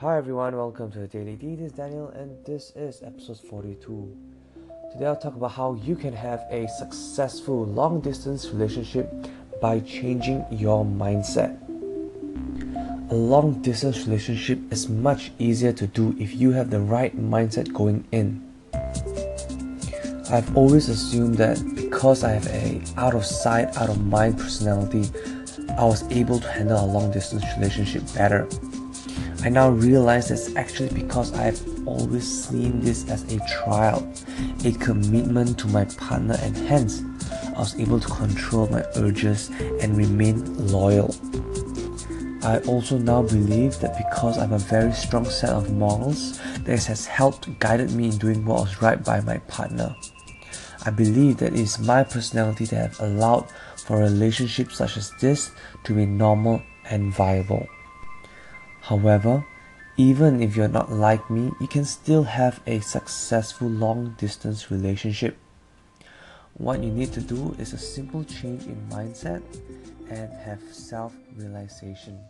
Hi everyone, welcome to the Daily D. This is Daniel, and this is episode 42. Today I'll talk about how you can have a successful long distance relationship by changing your mindset. A long distance relationship is much easier to do if you have the right mindset going in. I've always assumed that because I have a out of sight, out of mind personality, I was able to handle a long distance relationship better. I now realize it's actually because I've always seen this as a trial, a commitment to my partner, and hence I was able to control my urges and remain loyal. I also now believe that because I have a very strong set of morals, this has helped guided me in doing what was right by my partner. I believe that it is my personality that have allowed for a relationship such as this to be normal and viable. However, even if you're not like me, you can still have a successful long distance relationship. What you need to do is a simple change in mindset and have self realization.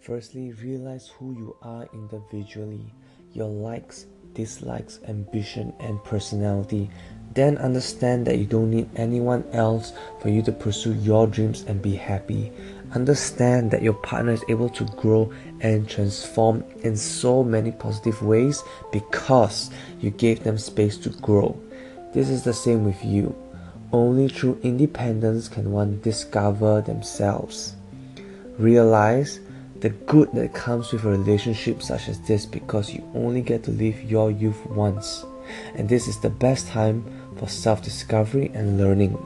Firstly, realize who you are individually, your likes, dislikes, ambition, and personality. Then understand that you don't need anyone else for you to pursue your dreams and be happy. Understand that your partner is able to grow and transform in so many positive ways because you gave them space to grow. This is the same with you. Only through independence can one discover themselves. Realize the good that comes with a relationship such as this because you only get to live your youth once. And this is the best time for self discovery and learning.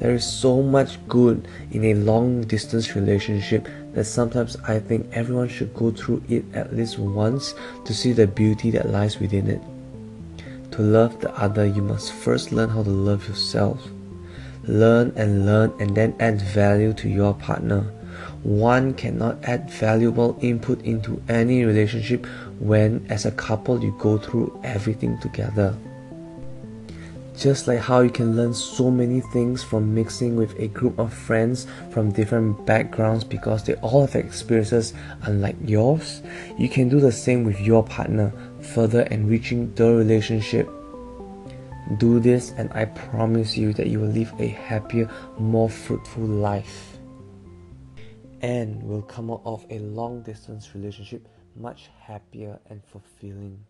There is so much good in a long distance relationship that sometimes I think everyone should go through it at least once to see the beauty that lies within it. To love the other, you must first learn how to love yourself. Learn and learn and then add value to your partner one cannot add valuable input into any relationship when, as a couple, you go through everything together. Just like how you can learn so many things from mixing with a group of friends from different backgrounds because they all have experiences unlike yours, you can do the same with your partner, further enriching the relationship. Do this, and I promise you that you will live a happier, more fruitful life and will come out of a long distance relationship much happier and fulfilling.